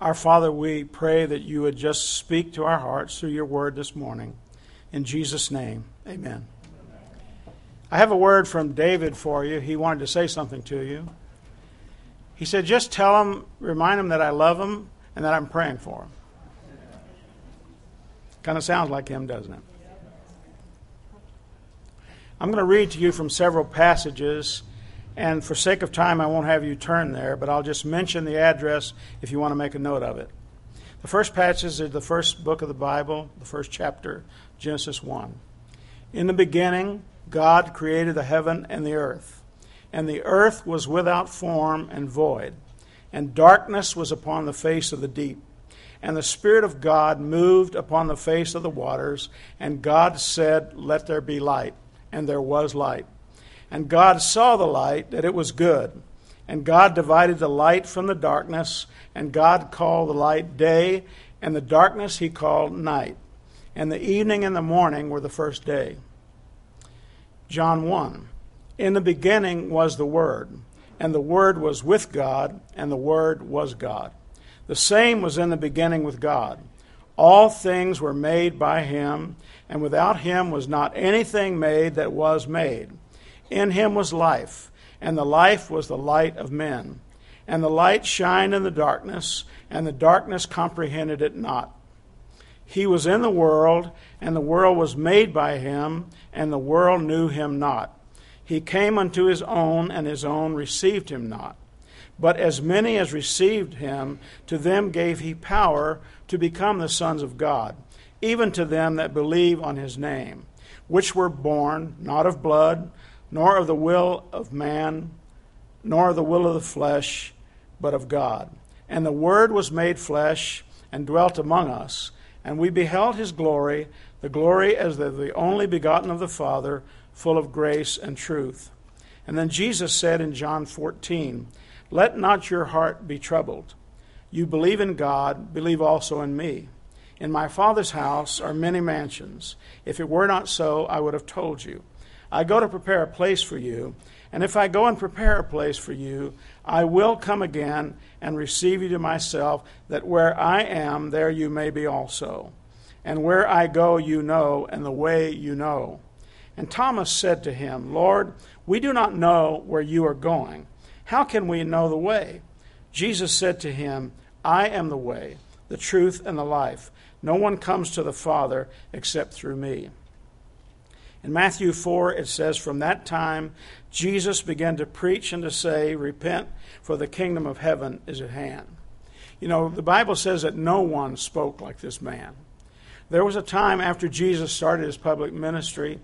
Our Father, we pray that you would just speak to our hearts through your word this morning. In Jesus' name, amen. I have a word from David for you. He wanted to say something to you. He said, just tell him, remind him that I love him and that I'm praying for him. Kind of sounds like him, doesn't it? I'm going to read to you from several passages and for sake of time, I won't have you turn there, but I'll just mention the address if you want to make a note of it. The first passage is the first book of the Bible, the first chapter, Genesis 1. In the beginning, God created the heaven and the earth. And the earth was without form and void, and darkness was upon the face of the deep. And the Spirit of God moved upon the face of the waters, and God said, Let there be light. And there was light. And God saw the light, that it was good. And God divided the light from the darkness, and God called the light day, and the darkness he called night. And the evening and the morning were the first day. John 1. In the beginning was the Word, and the Word was with God, and the Word was God. The same was in the beginning with God. All things were made by him, and without him was not anything made that was made. In him was life, and the life was the light of men. And the light shined in the darkness, and the darkness comprehended it not. He was in the world, and the world was made by him, and the world knew him not. He came unto his own, and his own received him not. But as many as received him, to them gave he power to become the sons of God, even to them that believe on his name, which were born not of blood, nor of the will of man, nor of the will of the flesh, but of God. And the Word was made flesh and dwelt among us, and we beheld his glory, the glory as of the only begotten of the Father, full of grace and truth. And then Jesus said in John 14, Let not your heart be troubled. You believe in God, believe also in me. In my Father's house are many mansions. If it were not so, I would have told you. I go to prepare a place for you. And if I go and prepare a place for you, I will come again and receive you to myself, that where I am, there you may be also. And where I go, you know, and the way you know. And Thomas said to him, Lord, we do not know where you are going. How can we know the way? Jesus said to him, I am the way, the truth, and the life. No one comes to the Father except through me. In Matthew 4, it says, From that time, Jesus began to preach and to say, Repent, for the kingdom of heaven is at hand. You know, the Bible says that no one spoke like this man. There was a time after Jesus started his public ministry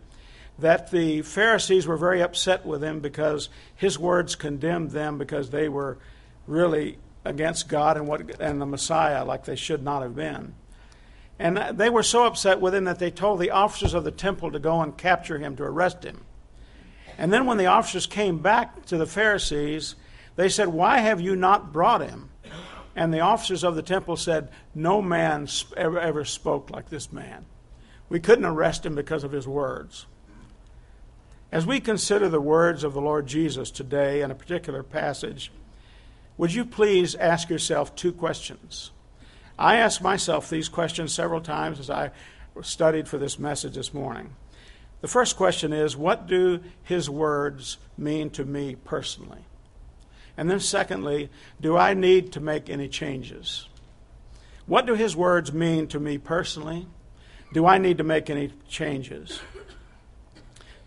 that the Pharisees were very upset with him because his words condemned them because they were really against God and what and the Messiah like they should not have been. And they were so upset with him that they told the officers of the temple to go and capture him, to arrest him. And then when the officers came back to the Pharisees, they said, Why have you not brought him? And the officers of the temple said, No man ever, ever spoke like this man. We couldn't arrest him because of his words. As we consider the words of the Lord Jesus today in a particular passage, would you please ask yourself two questions? I asked myself these questions several times as I studied for this message this morning. The first question is What do his words mean to me personally? And then, secondly, do I need to make any changes? What do his words mean to me personally? Do I need to make any changes?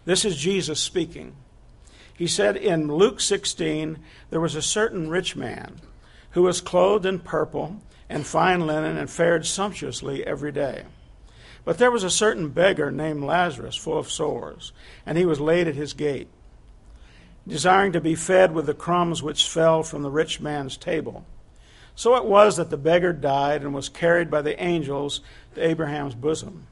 This is Jesus speaking. He said in Luke 16, there was a certain rich man who was clothed in purple and fine linen and fared sumptuously every day. But there was a certain beggar named Lazarus, full of sores, and he was laid at his gate, desiring to be fed with the crumbs which fell from the rich man's table. So it was that the beggar died and was carried by the angels to Abraham's bosom.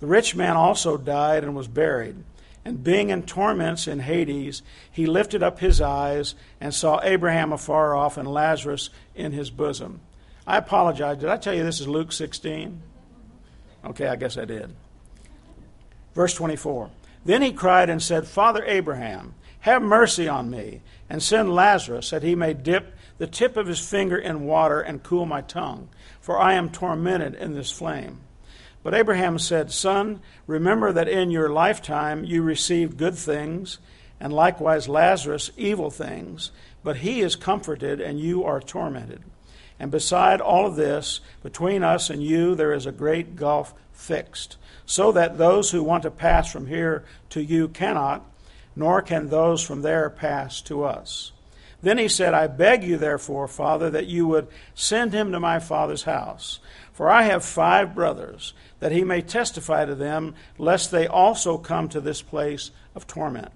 The rich man also died and was buried. And being in torments in Hades, he lifted up his eyes and saw Abraham afar off and Lazarus in his bosom. I apologize. Did I tell you this is Luke 16? Okay, I guess I did. Verse 24. Then he cried and said, Father Abraham, have mercy on me, and send Lazarus that he may dip the tip of his finger in water and cool my tongue, for I am tormented in this flame. But Abraham said, Son, remember that in your lifetime you received good things, and likewise Lazarus evil things, but he is comforted, and you are tormented. And beside all of this, between us and you there is a great gulf fixed, so that those who want to pass from here to you cannot, nor can those from there pass to us. Then he said, I beg you, therefore, Father, that you would send him to my father's house. For I have five brothers, that he may testify to them, lest they also come to this place of torment.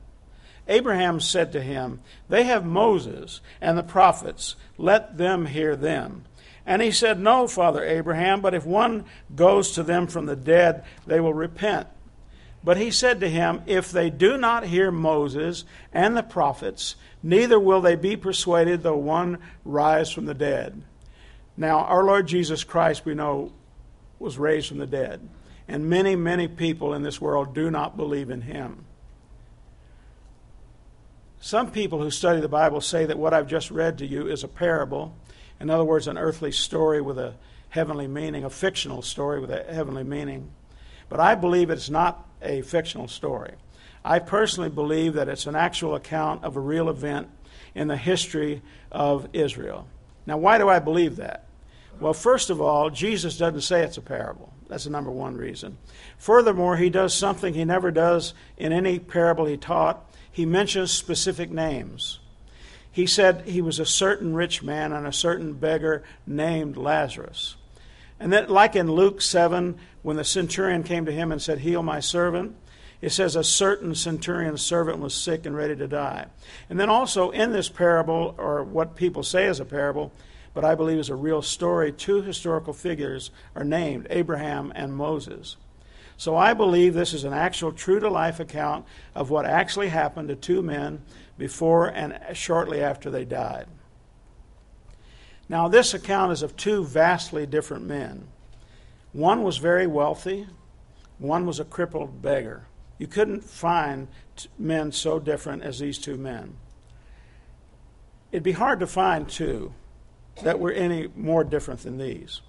Abraham said to him, They have Moses and the prophets, let them hear them. And he said, No, Father Abraham, but if one goes to them from the dead, they will repent. But he said to him, If they do not hear Moses and the prophets, neither will they be persuaded though one rise from the dead. Now, our Lord Jesus Christ, we know, was raised from the dead. And many, many people in this world do not believe in him. Some people who study the Bible say that what I've just read to you is a parable. In other words, an earthly story with a heavenly meaning, a fictional story with a heavenly meaning. But I believe it's not a fictional story. I personally believe that it's an actual account of a real event in the history of Israel. Now, why do I believe that? Well, first of all, Jesus doesn't say it's a parable. That's the number one reason. Furthermore, he does something he never does in any parable he taught. He mentions specific names. He said he was a certain rich man and a certain beggar named Lazarus. And then, like in Luke 7, when the centurion came to him and said, Heal my servant, it says a certain centurion's servant was sick and ready to die. And then also in this parable, or what people say is a parable, but I believe is a real story, two historical figures are named Abraham and Moses. So I believe this is an actual true to life account of what actually happened to two men before and shortly after they died. Now, this account is of two vastly different men. One was very wealthy, one was a crippled beggar. You couldn't find men so different as these two men. It'd be hard to find two that were any more different than these.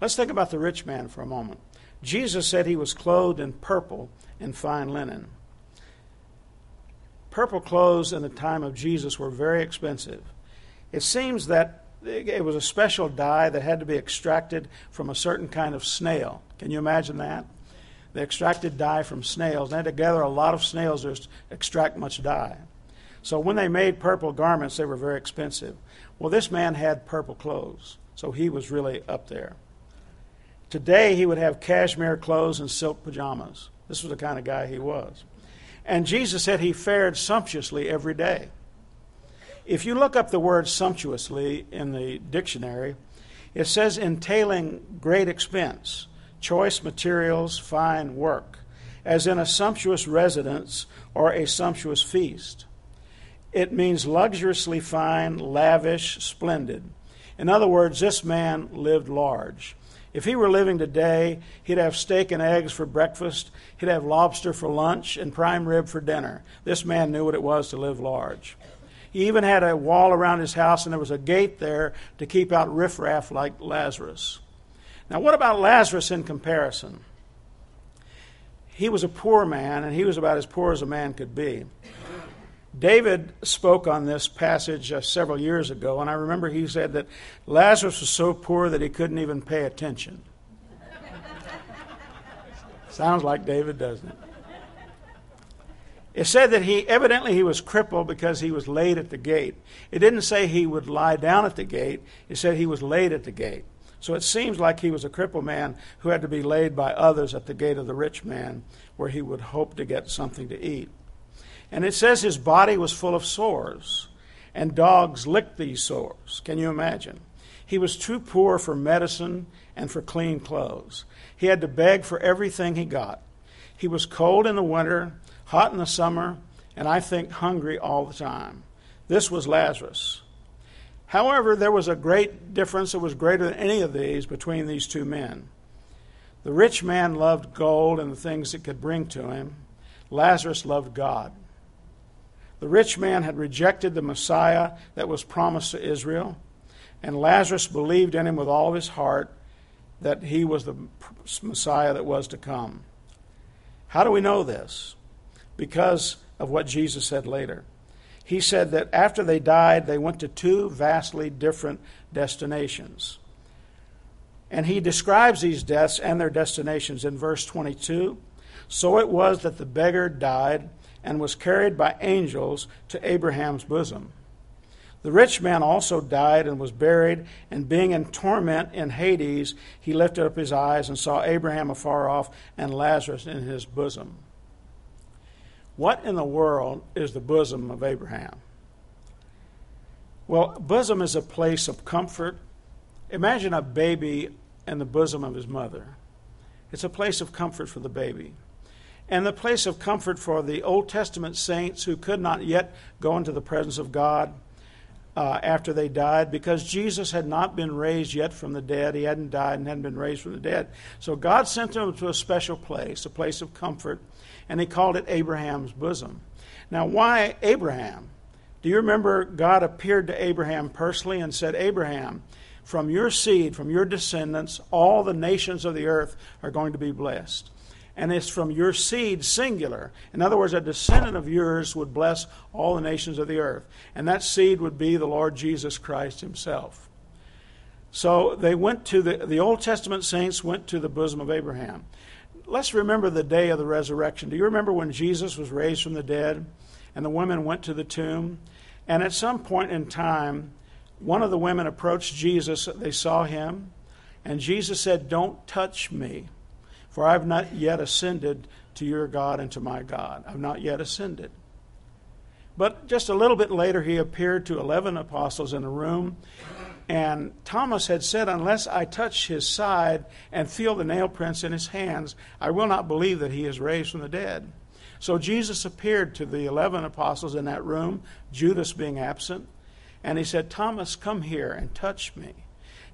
Let's think about the rich man for a moment. Jesus said he was clothed in purple and fine linen. Purple clothes in the time of Jesus were very expensive. It seems that it was a special dye that had to be extracted from a certain kind of snail. Can you imagine that? They extracted dye from snails. They had to gather a lot of snails to extract much dye. So when they made purple garments, they were very expensive. Well, this man had purple clothes, so he was really up there. Today, he would have cashmere clothes and silk pajamas. This was the kind of guy he was. And Jesus said he fared sumptuously every day. If you look up the word sumptuously in the dictionary, it says entailing great expense, choice materials, fine work, as in a sumptuous residence or a sumptuous feast. It means luxuriously fine, lavish, splendid. In other words, this man lived large. If he were living today, he'd have steak and eggs for breakfast, he'd have lobster for lunch, and prime rib for dinner. This man knew what it was to live large. He even had a wall around his house, and there was a gate there to keep out riffraff like Lazarus. Now, what about Lazarus in comparison? He was a poor man, and he was about as poor as a man could be. David spoke on this passage uh, several years ago, and I remember he said that Lazarus was so poor that he couldn't even pay attention. Sounds like David, doesn't it? It said that he evidently he was crippled because he was laid at the gate. It didn't say he would lie down at the gate. It said he was laid at the gate. So it seems like he was a crippled man who had to be laid by others at the gate of the rich man where he would hope to get something to eat. And it says his body was full of sores, and dogs licked these sores. Can you imagine? He was too poor for medicine and for clean clothes. He had to beg for everything he got. He was cold in the winter hot in the summer, and I think hungry all the time. This was Lazarus. However, there was a great difference that was greater than any of these between these two men. The rich man loved gold and the things it could bring to him. Lazarus loved God. The rich man had rejected the Messiah that was promised to Israel. And Lazarus believed in him with all of his heart that he was the Messiah that was to come. How do we know this? Because of what Jesus said later. He said that after they died, they went to two vastly different destinations. And he describes these deaths and their destinations in verse 22. So it was that the beggar died and was carried by angels to Abraham's bosom. The rich man also died and was buried, and being in torment in Hades, he lifted up his eyes and saw Abraham afar off and Lazarus in his bosom. What in the world is the bosom of Abraham? Well, bosom is a place of comfort. Imagine a baby in the bosom of his mother. It's a place of comfort for the baby. And the place of comfort for the Old Testament saints who could not yet go into the presence of God uh, after they died because Jesus had not been raised yet from the dead. He hadn't died and hadn't been raised from the dead. So God sent them to a special place, a place of comfort, and he called it Abraham's bosom. Now, why Abraham? Do you remember God appeared to Abraham personally and said, Abraham, from your seed, from your descendants, all the nations of the earth are going to be blessed and it's from your seed, singular. In other words, a descendant of yours would bless all the nations of the earth. And that seed would be the Lord Jesus Christ himself. So they went to the, the Old Testament saints went to the bosom of Abraham. Let's remember the day of the resurrection. Do you remember when Jesus was raised from the dead and the women went to the tomb? And at some point in time, one of the women approached Jesus. They saw him, and Jesus said, Don't touch me for I have not yet ascended to your God and to my God. I've not yet ascended. But just a little bit later, he appeared to 11 apostles in a room, and Thomas had said, Unless I touch his side and feel the nail prints in his hands, I will not believe that he is raised from the dead. So Jesus appeared to the 11 apostles in that room, Judas being absent, and he said, Thomas, come here and touch me.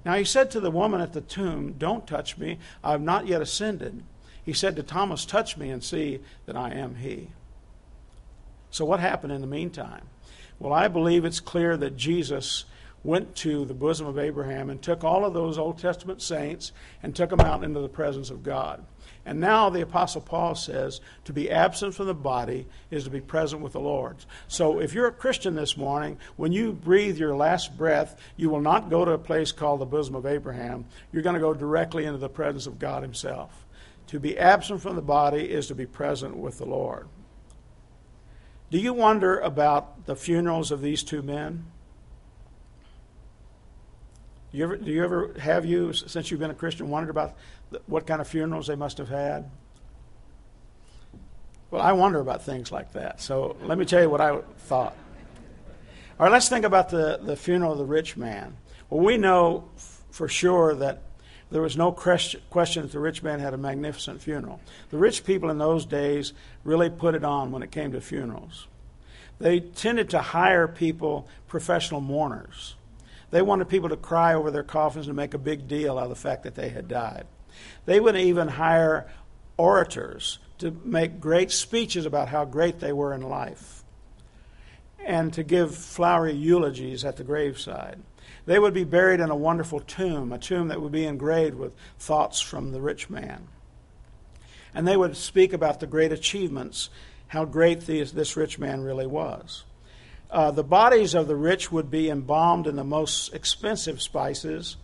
Now he said to the woman at the tomb, Don't touch me, I have not yet ascended. He said to Thomas, Touch me and see that I am he. So what happened in the meantime? Well, I believe it's clear that Jesus went to the bosom of Abraham and took all of those Old Testament saints and took them out into the presence of God. And now the Apostle Paul says to be absent from the body is to be present with the Lord. So if you're a Christian this morning, when you breathe your last breath, you will not go to a place called the bosom of Abraham. You're going to go directly into the presence of God Himself. To be absent from the body is to be present with the Lord. Do you wonder about the funerals of these two men? Do you ever, do you ever have you, since you've been a Christian, wondered about what kind of funerals they must have had? Well, I wonder about things like that. So let me tell you what I thought. All right, let's think about the, the funeral of the rich man. Well, we know f- for sure that there was no question that the rich man had a magnificent funeral. The rich people in those days really put it on when it came to funerals. They tended to hire people, professional mourners. They wanted people to cry over their coffins and make a big deal out of the fact that they had died. They would even hire orators to make great speeches about how great they were in life and to give flowery eulogies at the graveside. They would be buried in a wonderful tomb, a tomb that would be engraved with thoughts from the rich man. And they would speak about the great achievements, how great these, this rich man really was. Uh, the bodies of the rich would be embalmed in the most expensive spices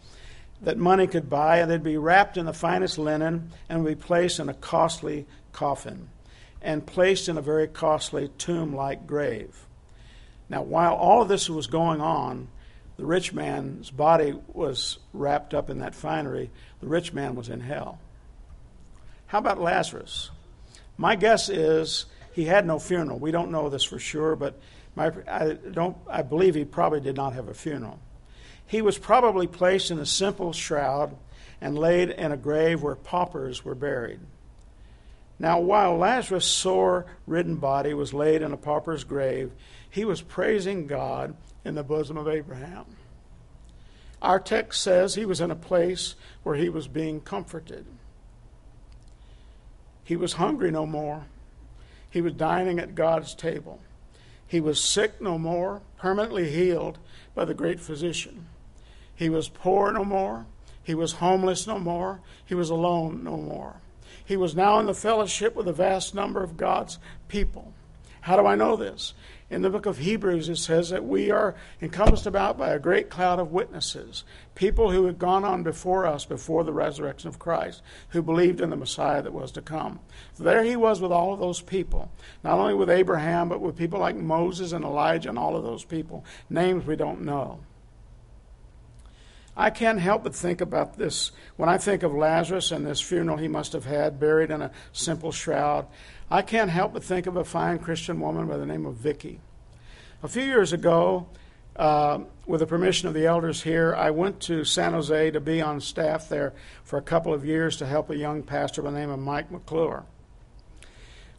that money could buy, and they'd be wrapped in the finest linen and would be placed in a costly coffin and placed in a very costly tomb like grave. Now, while all of this was going on, the rich man's body was wrapped up in that finery. The rich man was in hell. How about Lazarus? My guess is he had no funeral. We don't know this for sure, but my, I, don't, I believe he probably did not have a funeral. He was probably placed in a simple shroud and laid in a grave where paupers were buried. Now, while Lazarus' sore ridden body was laid in a pauper's grave, he was praising God in the bosom of Abraham. Our text says he was in a place where he was being comforted. He was hungry no more. He was dining at God's table. He was sick no more, permanently healed by the great physician. He was poor no more. He was homeless no more. He was alone no more. He was now in the fellowship with a vast number of God's people. How do I know this? In the book of Hebrews, it says that we are encompassed about by a great cloud of witnesses, people who had gone on before us before the resurrection of Christ, who believed in the Messiah that was to come. So there he was with all of those people, not only with Abraham, but with people like Moses and Elijah and all of those people, names we don't know. I can't help but think about this. When I think of Lazarus and this funeral he must have had, buried in a simple shroud, I can't help but think of a fine Christian woman by the name of Vicky. A few years ago, uh, with the permission of the elders here, I went to San Jose to be on staff there for a couple of years to help a young pastor by the name of Mike McClure.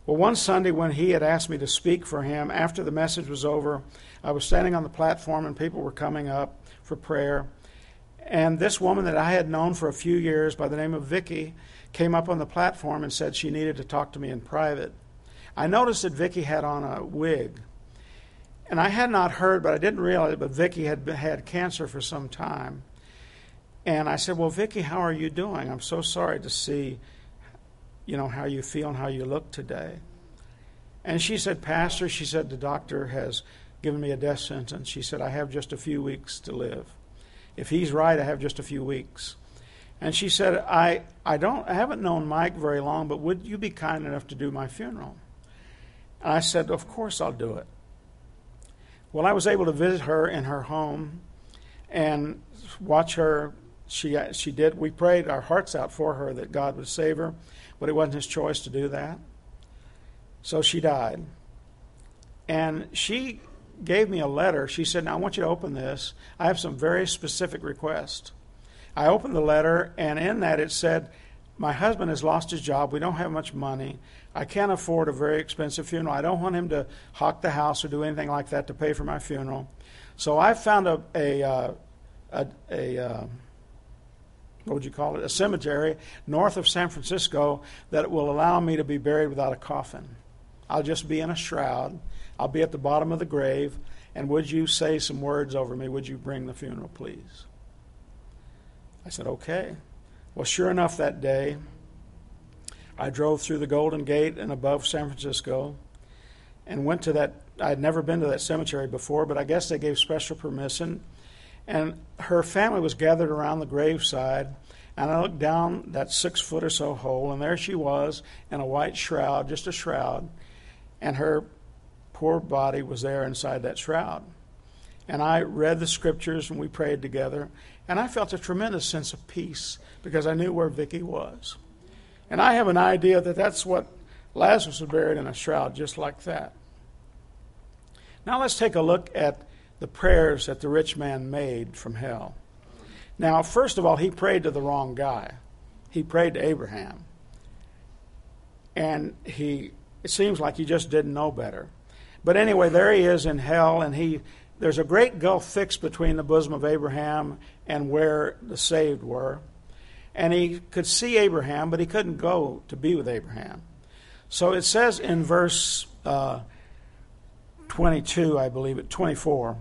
Well, one Sunday when he had asked me to speak for him, after the message was over, I was standing on the platform and people were coming up for prayer. And this woman that I had known for a few years by the name of Vicky came up on the platform and said she needed to talk to me in private. I noticed that Vicky had on a wig. And I had not heard, but I didn't realize it, but Vicky had had cancer for some time. And I said, "Well, Vicky, how are you doing? I'm so sorry to see, you know, how you feel and how you look today." And she said, "Pastor, she said the doctor has given me a death sentence. She said I have just a few weeks to live. If he's right, I have just a few weeks." And she said, I, I don't I haven't known Mike very long, but would you be kind enough to do my funeral? And I said, Of course I'll do it. Well, I was able to visit her in her home and watch her. She, she did. We prayed our hearts out for her that God would save her, but it wasn't his choice to do that. So she died. And she gave me a letter. She said, Now I want you to open this. I have some very specific requests. I opened the letter, and in that it said, My husband has lost his job. We don't have much money. I can't afford a very expensive funeral. I don't want him to hawk the house or do anything like that to pay for my funeral. So I found a, a, uh, a, a uh, what would you call it? A cemetery north of San Francisco that will allow me to be buried without a coffin. I'll just be in a shroud. I'll be at the bottom of the grave. And would you say some words over me? Would you bring the funeral, please? I said, okay. Well, sure enough, that day, I drove through the Golden Gate and above San Francisco and went to that. I had never been to that cemetery before, but I guess they gave special permission. And her family was gathered around the graveside. And I looked down that six foot or so hole, and there she was in a white shroud, just a shroud. And her poor body was there inside that shroud. And I read the scriptures and we prayed together. And I felt a tremendous sense of peace because I knew where Vicky was. And I have an idea that that's what Lazarus was buried in a shroud, just like that. Now let's take a look at the prayers that the rich man made from hell. Now, first of all, he prayed to the wrong guy. He prayed to Abraham. And he it seems like he just didn't know better. But anyway, there he is in hell, and he there's a great gulf fixed between the bosom of Abraham and where the saved were. And he could see Abraham, but he couldn't go to be with Abraham. So it says in verse uh, 22, I believe it, 24.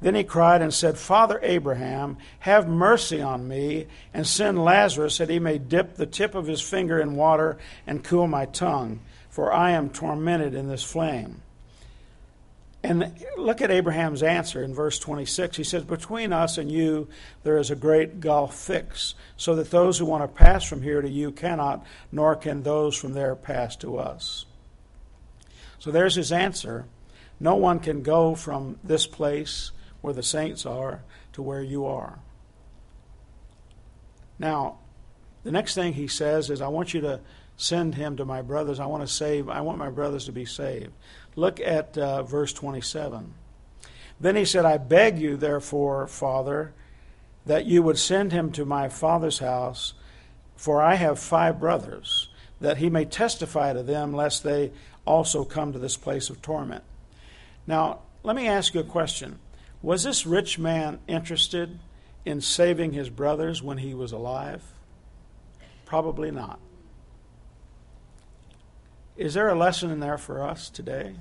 Then he cried and said, Father Abraham, have mercy on me, and send Lazarus that he may dip the tip of his finger in water and cool my tongue, for I am tormented in this flame. And look at Abraham's answer in verse 26. He says, Between us and you there is a great gulf fixed, so that those who want to pass from here to you cannot, nor can those from there pass to us. So there's his answer. No one can go from this place where the saints are to where you are. Now, the next thing he says is, I want you to send him to my brothers. I want to save, I want my brothers to be saved. Look at uh, verse 27. Then he said, I beg you, therefore, Father, that you would send him to my father's house, for I have five brothers, that he may testify to them, lest they also come to this place of torment. Now, let me ask you a question. Was this rich man interested in saving his brothers when he was alive? Probably not. Is there a lesson in there for us today?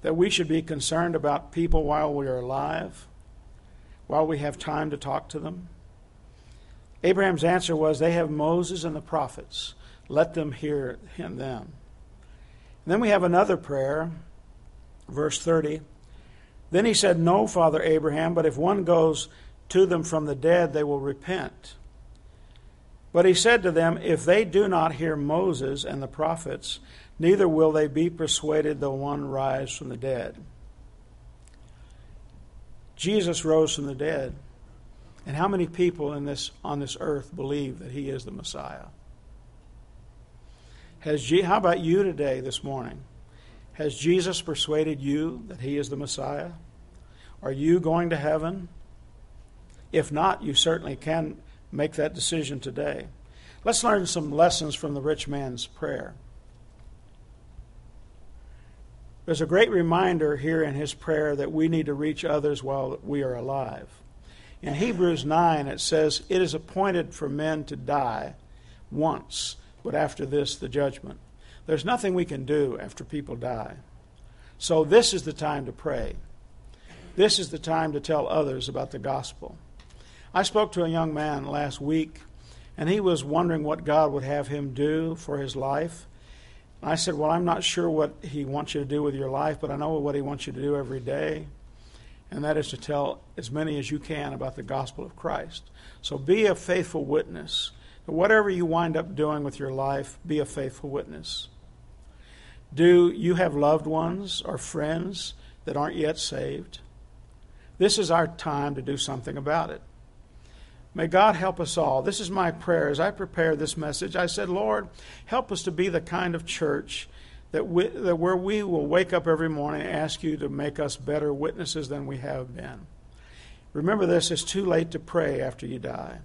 That we should be concerned about people while we are alive? while we have time to talk to them? Abraham's answer was, They have Moses and the prophets. Let them hear him them. And then we have another prayer, verse 30. Then he said, No, Father Abraham, but if one goes to them from the dead, they will repent. But he said to them, If they do not hear Moses and the prophets, neither will they be persuaded though one rise from the dead. Jesus rose from the dead. And how many people in this, on this earth believe that he is the Messiah? Has, how about you today, this morning? Has Jesus persuaded you that he is the Messiah? Are you going to heaven? If not, you certainly can make that decision today. Let's learn some lessons from the rich man's prayer. There's a great reminder here in his prayer that we need to reach others while we are alive. In Hebrews 9, it says, It is appointed for men to die once, but after this, the judgment. There's nothing we can do after people die. So, this is the time to pray. This is the time to tell others about the gospel. I spoke to a young man last week, and he was wondering what God would have him do for his life. I said, Well, I'm not sure what He wants you to do with your life, but I know what He wants you to do every day, and that is to tell as many as you can about the gospel of Christ. So be a faithful witness. Whatever you wind up doing with your life, be a faithful witness. Do you have loved ones or friends that aren't yet saved? This is our time to do something about it. May God help us all. This is my prayer. As I prepare this message, I said, Lord, help us to be the kind of church that, we, that where we will wake up every morning and ask you to make us better witnesses than we have been. Remember this, it's too late to pray after you die.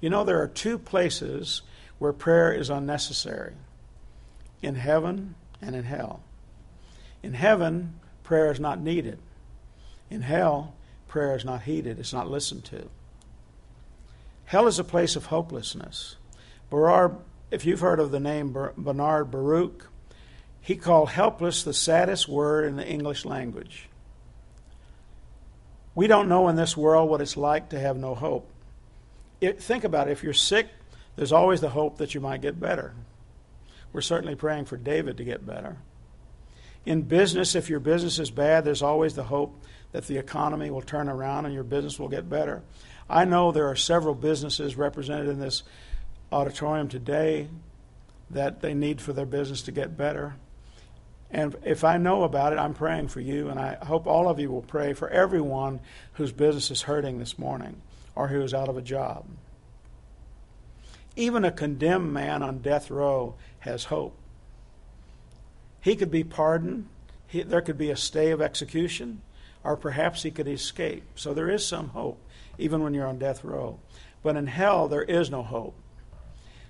You know, there are two places where prayer is unnecessary in heaven and in hell. In heaven, prayer is not needed. In hell, prayer is not heeded, it's not listened to. Hell is a place of hopelessness. Bernard, if you've heard of the name Bernard Baruch, he called helpless the saddest word in the English language. We don't know in this world what it's like to have no hope. It, think about it. If you're sick, there's always the hope that you might get better. We're certainly praying for David to get better. In business, if your business is bad, there's always the hope that the economy will turn around and your business will get better. I know there are several businesses represented in this auditorium today that they need for their business to get better. And if I know about it, I'm praying for you, and I hope all of you will pray for everyone whose business is hurting this morning or who is out of a job. Even a condemned man on death row has hope. He could be pardoned, he, there could be a stay of execution, or perhaps he could escape. So there is some hope, even when you're on death row. But in hell, there is no hope.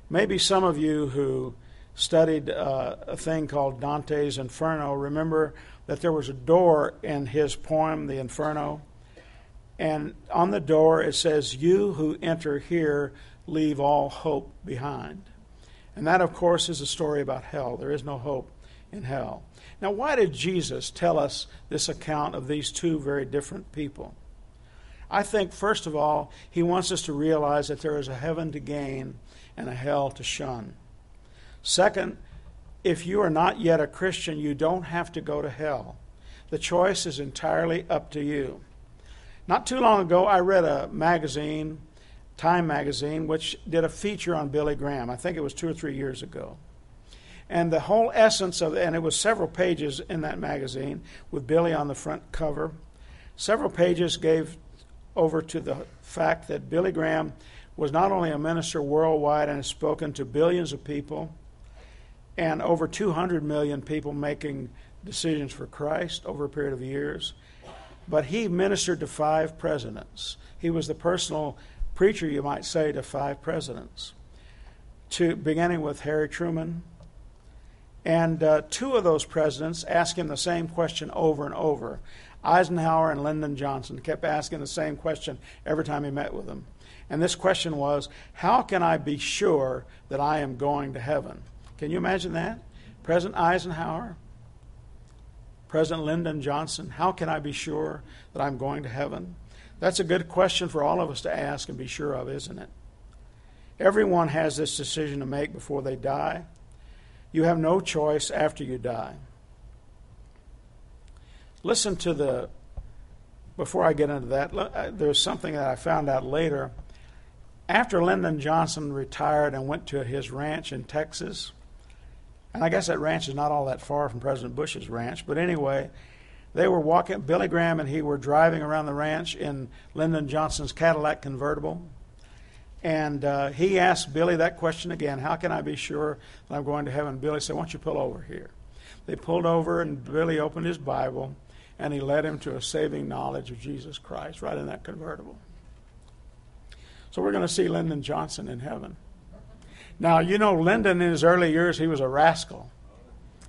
Maybe some of you who studied uh, a thing called Dante's Inferno remember that there was a door in his poem, The Inferno. And on the door it says, You who enter here leave all hope behind. And that, of course, is a story about hell. There is no hope in hell. Now, why did Jesus tell us this account of these two very different people? I think, first of all, he wants us to realize that there is a heaven to gain and a hell to shun. Second, if you are not yet a Christian, you don't have to go to hell. The choice is entirely up to you. Not too long ago, I read a magazine, Time magazine, which did a feature on Billy Graham. I think it was two or three years ago. And the whole essence of, and it was several pages in that magazine with Billy on the front cover. Several pages gave over to the fact that Billy Graham was not only a minister worldwide and has spoken to billions of people and over 200 million people making decisions for Christ over a period of years, but he ministered to five presidents. He was the personal preacher, you might say, to five presidents. To beginning with Harry Truman, and uh, two of those presidents asked him the same question over and over. Eisenhower and Lyndon Johnson kept asking the same question every time he met with them. And this question was, How can I be sure that I am going to heaven? Can you imagine that? President Eisenhower, President Lyndon Johnson, how can I be sure that I'm going to heaven? That's a good question for all of us to ask and be sure of, isn't it? Everyone has this decision to make before they die. You have no choice after you die. Listen to the, before I get into that, uh, there's something that I found out later. After Lyndon Johnson retired and went to his ranch in Texas, and I guess that ranch is not all that far from President Bush's ranch. But anyway, they were walking, Billy Graham and he were driving around the ranch in Lyndon Johnson's Cadillac convertible. And uh, he asked Billy that question again How can I be sure that I'm going to heaven? Billy said, Why don't you pull over here? They pulled over, and Billy opened his Bible, and he led him to a saving knowledge of Jesus Christ right in that convertible. So we're going to see Lyndon Johnson in heaven. Now, you know, Lyndon in his early years, he was a rascal.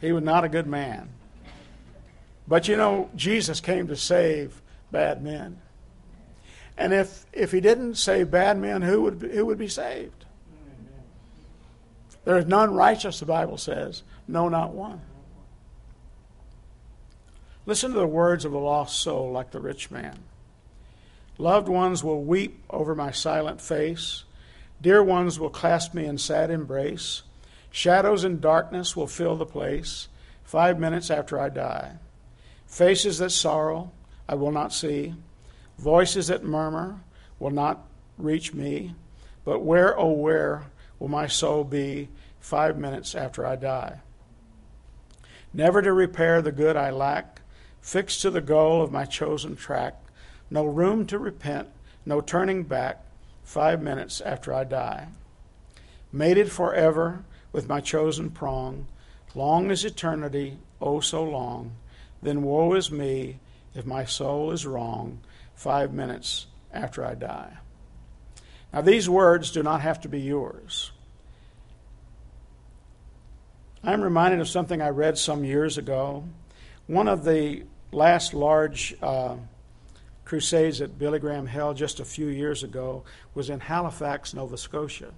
He was not a good man. But you know, Jesus came to save bad men. And if, if he didn't save bad men, who would, who would be saved? There is none righteous, the Bible says. No, not one. Listen to the words of a lost soul like the rich man. Loved ones will weep over my silent face. Dear ones will clasp me in sad embrace. Shadows and darkness will fill the place five minutes after I die. Faces that sorrow I will not see. Voices that murmur will not reach me. But where, oh, where will my soul be five minutes after I die? Never to repair the good I lack, fixed to the goal of my chosen track, no room to repent, no turning back, five minutes after I die. Mated forever with my chosen prong, long as eternity, oh so long, then woe is me if my soul is wrong five minutes after I die. Now, these words do not have to be yours. I'm reminded of something I read some years ago. One of the last large uh, crusades that Billy Graham held just a few years ago was in Halifax, Nova Scotia.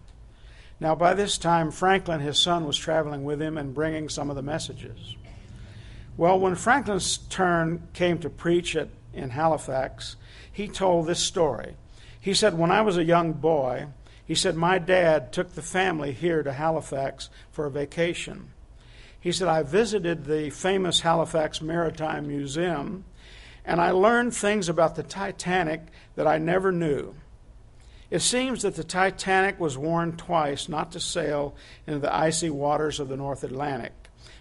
Now, by this time, Franklin, his son, was traveling with him and bringing some of the messages. Well, when Franklin's turn came to preach at, in Halifax, he told this story. He said, When I was a young boy, he said, my dad took the family here to Halifax for a vacation. He said, I visited the famous Halifax Maritime Museum and I learned things about the Titanic that I never knew. It seems that the Titanic was warned twice not to sail into the icy waters of the North Atlantic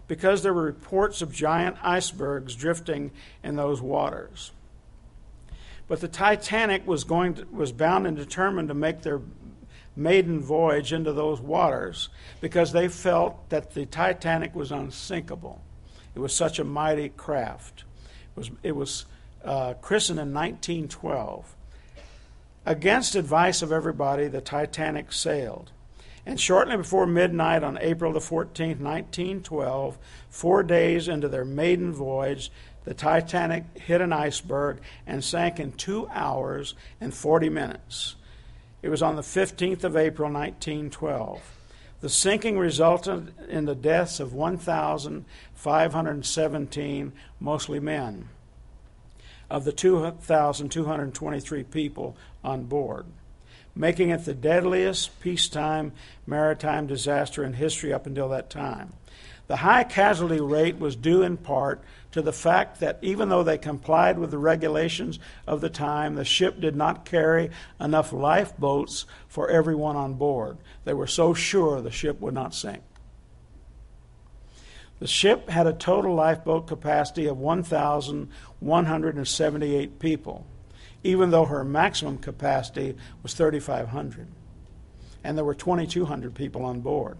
because there were reports of giant icebergs drifting in those waters. But the Titanic was going to, was bound and determined to make their maiden voyage into those waters because they felt that the Titanic was unsinkable. It was such a mighty craft. It was, it was uh, christened in 1912. Against advice of everybody, the Titanic sailed. And shortly before midnight on April the 14th, 1912, four days into their maiden voyage, the Titanic hit an iceberg and sank in two hours and 40 minutes. It was on the 15th of April, 1912. The sinking resulted in the deaths of 1,517, mostly men of the 2,223 people on board, making it the deadliest peacetime maritime disaster in history up until that time. The high casualty rate was due in part to the fact that even though they complied with the regulations of the time, the ship did not carry enough lifeboats for everyone on board. They were so sure the ship would not sink. The ship had a total lifeboat capacity of 1,178 people, even though her maximum capacity was 3,500. And there were 2,200 people on board.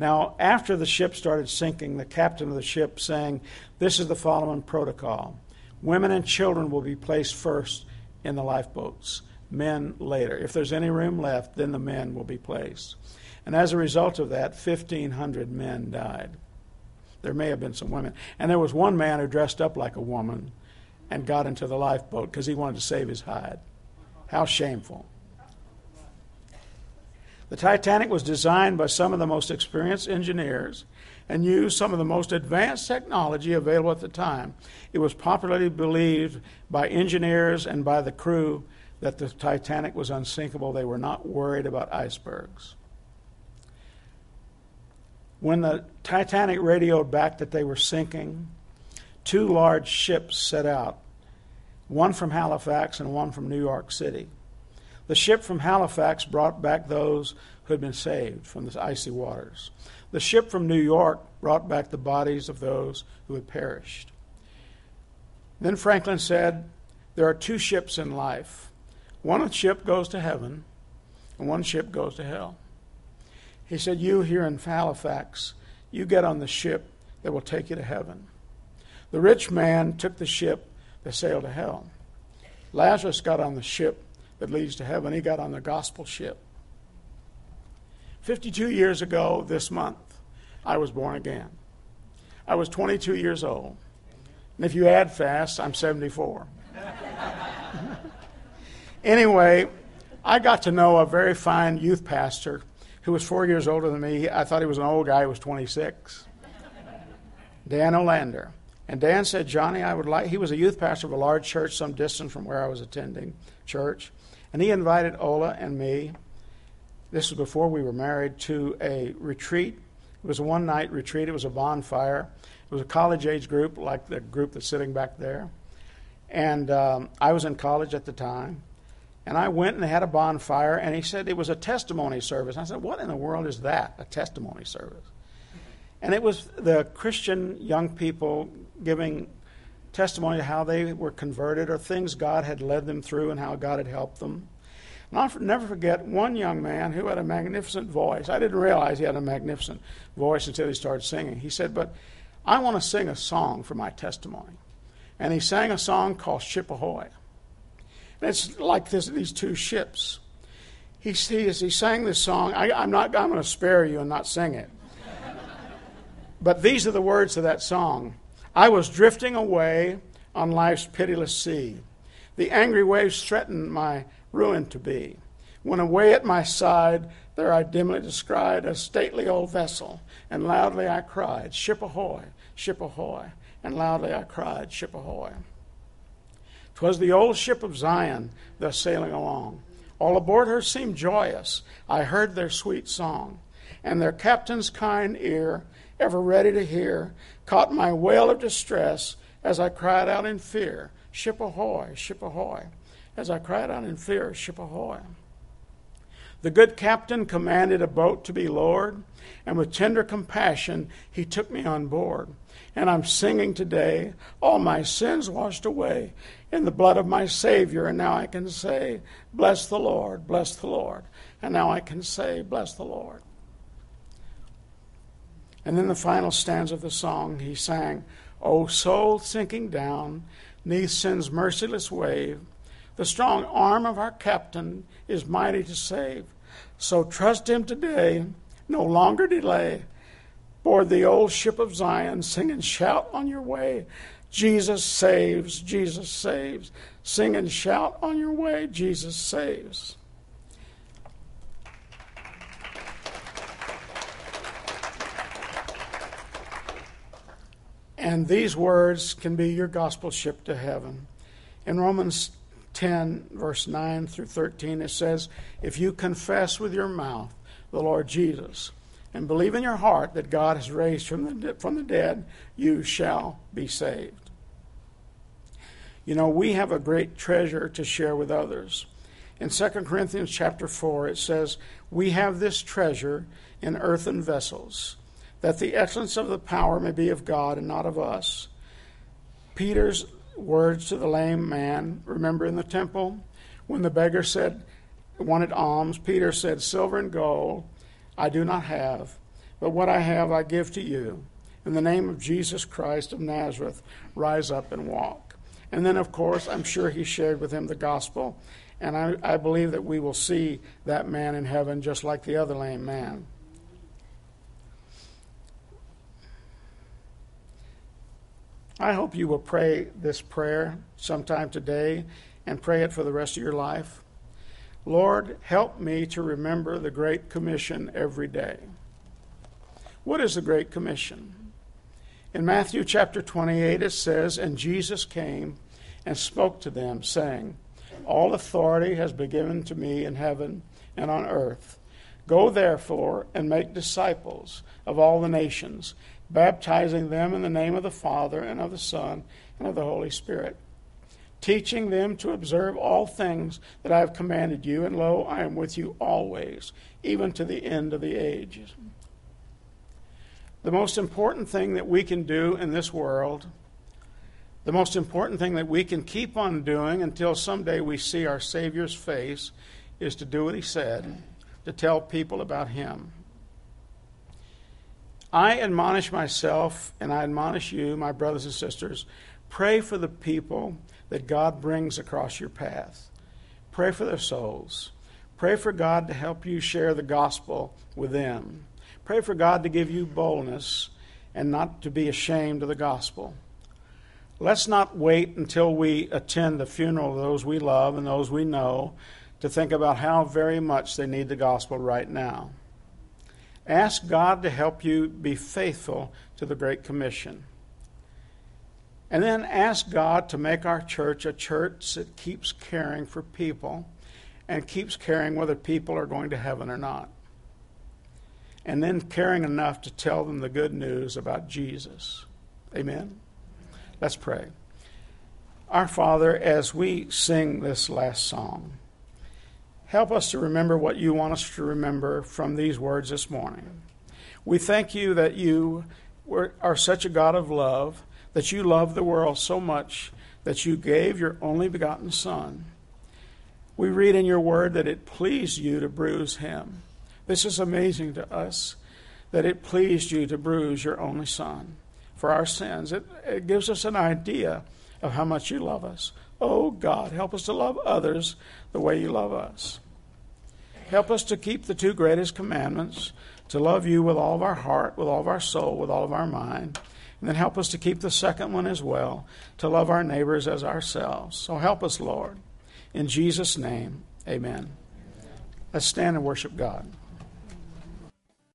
Now, after the ship started sinking, the captain of the ship saying, This is the following protocol women and children will be placed first in the lifeboats, men later. If there's any room left, then the men will be placed. And as a result of that, 1,500 men died. There may have been some women. And there was one man who dressed up like a woman and got into the lifeboat because he wanted to save his hide. How shameful. The Titanic was designed by some of the most experienced engineers and used some of the most advanced technology available at the time. It was popularly believed by engineers and by the crew that the Titanic was unsinkable. They were not worried about icebergs. When the Titanic radioed back that they were sinking, two large ships set out, one from Halifax and one from New York City. The ship from Halifax brought back those who had been saved from the icy waters. The ship from New York brought back the bodies of those who had perished. Then Franklin said, There are two ships in life. One ship goes to heaven, and one ship goes to hell. He said, You here in Halifax, you get on the ship that will take you to heaven. The rich man took the ship that sailed to hell. Lazarus got on the ship that leads to heaven. He got on the gospel ship. 52 years ago this month, I was born again. I was 22 years old. And if you add fast, I'm 74. anyway, I got to know a very fine youth pastor who was four years older than me. I thought he was an old guy, he was 26. Dan Olander. And Dan said, Johnny, I would like, he was a youth pastor of a large church some distance from where I was attending church. And he invited Ola and me this was before we were married, to a retreat. It was a one night retreat, it was a bonfire. It was a college age group, like the group that's sitting back there. And um, I was in college at the time. And I went and they had a bonfire, and he said it was a testimony service. I said, What in the world is that, a testimony service? And it was the Christian young people giving testimony of how they were converted or things God had led them through and how God had helped them. And I'll never forget one young man who had a magnificent voice. I didn't realize he had a magnificent voice until he started singing. He said, But I want to sing a song for my testimony. And he sang a song called Ship Ahoy. And it's like this, these two ships. He, he, he sang this song. I, I'm, not, I'm going to spare you and not sing it. but these are the words of that song I was drifting away on life's pitiless sea. The angry waves threatened my ruin to be. When away at my side, there I dimly descried a stately old vessel, and loudly I cried, Ship ahoy, ship ahoy, and loudly I cried, Ship ahoy. 'Twas the old ship of Zion, thus sailing along. All aboard her seemed joyous. I heard their sweet song, and their captain's kind ear, ever ready to hear, caught my wail of distress as I cried out in fear, Ship ahoy, ship ahoy as I cried out in fear, Ship ahoy. The good captain commanded a boat to be lowered, and with tender compassion he took me on board. And I'm singing today, all my sins washed away in the blood of my Savior, and now I can say, Bless the Lord, bless the Lord. And now I can say, Bless the Lord. And then the final stanza of the song, he sang, O soul sinking down, neath sin's merciless wave, the strong arm of our captain is mighty to save. So trust him today, no longer delay. Board the old ship of Zion, sing and shout on your way. Jesus saves, Jesus saves. Sing and shout on your way, Jesus saves. And these words can be your gospel ship to heaven. In Romans 10, verse 9 through 13, it says, If you confess with your mouth the Lord Jesus and believe in your heart that God has raised from the, from the dead, you shall be saved. You know, we have a great treasure to share with others. In 2 Corinthians chapter 4, it says, We have this treasure in earthen vessels, that the excellence of the power may be of God and not of us. Peter's words to the lame man, remember in the temple? When the beggar said, wanted alms, Peter said, Silver and gold I do not have, but what I have I give to you. In the name of Jesus Christ of Nazareth, rise up and walk. And then, of course, I'm sure he shared with him the gospel, and I, I believe that we will see that man in heaven just like the other lame man. I hope you will pray this prayer sometime today and pray it for the rest of your life. Lord, help me to remember the Great Commission every day. What is the Great Commission? In Matthew chapter 28, it says, And Jesus came and spoke to them, saying, All authority has been given to me in heaven and on earth. Go therefore and make disciples of all the nations, baptizing them in the name of the Father and of the Son and of the Holy Spirit, teaching them to observe all things that I have commanded you, and lo, I am with you always, even to the end of the ages. The most important thing that we can do in this world, the most important thing that we can keep on doing until someday we see our Savior's face, is to do what He said, to tell people about Him. I admonish myself and I admonish you, my brothers and sisters, pray for the people that God brings across your path. Pray for their souls. Pray for God to help you share the gospel with them. Pray for God to give you boldness and not to be ashamed of the gospel. Let's not wait until we attend the funeral of those we love and those we know to think about how very much they need the gospel right now. Ask God to help you be faithful to the Great Commission. And then ask God to make our church a church that keeps caring for people and keeps caring whether people are going to heaven or not and then caring enough to tell them the good news about Jesus. Amen? Let's pray. Our Father, as we sing this last song, help us to remember what you want us to remember from these words this morning. We thank you that you are such a God of love, that you love the world so much that you gave your only begotten Son. We read in your word that it pleased you to bruise him. This is amazing to us that it pleased you to bruise your only Son for our sins. It, it gives us an idea of how much you love us. Oh God, help us to love others the way you love us. Help us to keep the two greatest commandments to love you with all of our heart, with all of our soul, with all of our mind. And then help us to keep the second one as well, to love our neighbors as ourselves. So help us, Lord. In Jesus' name, amen. Let's stand and worship God.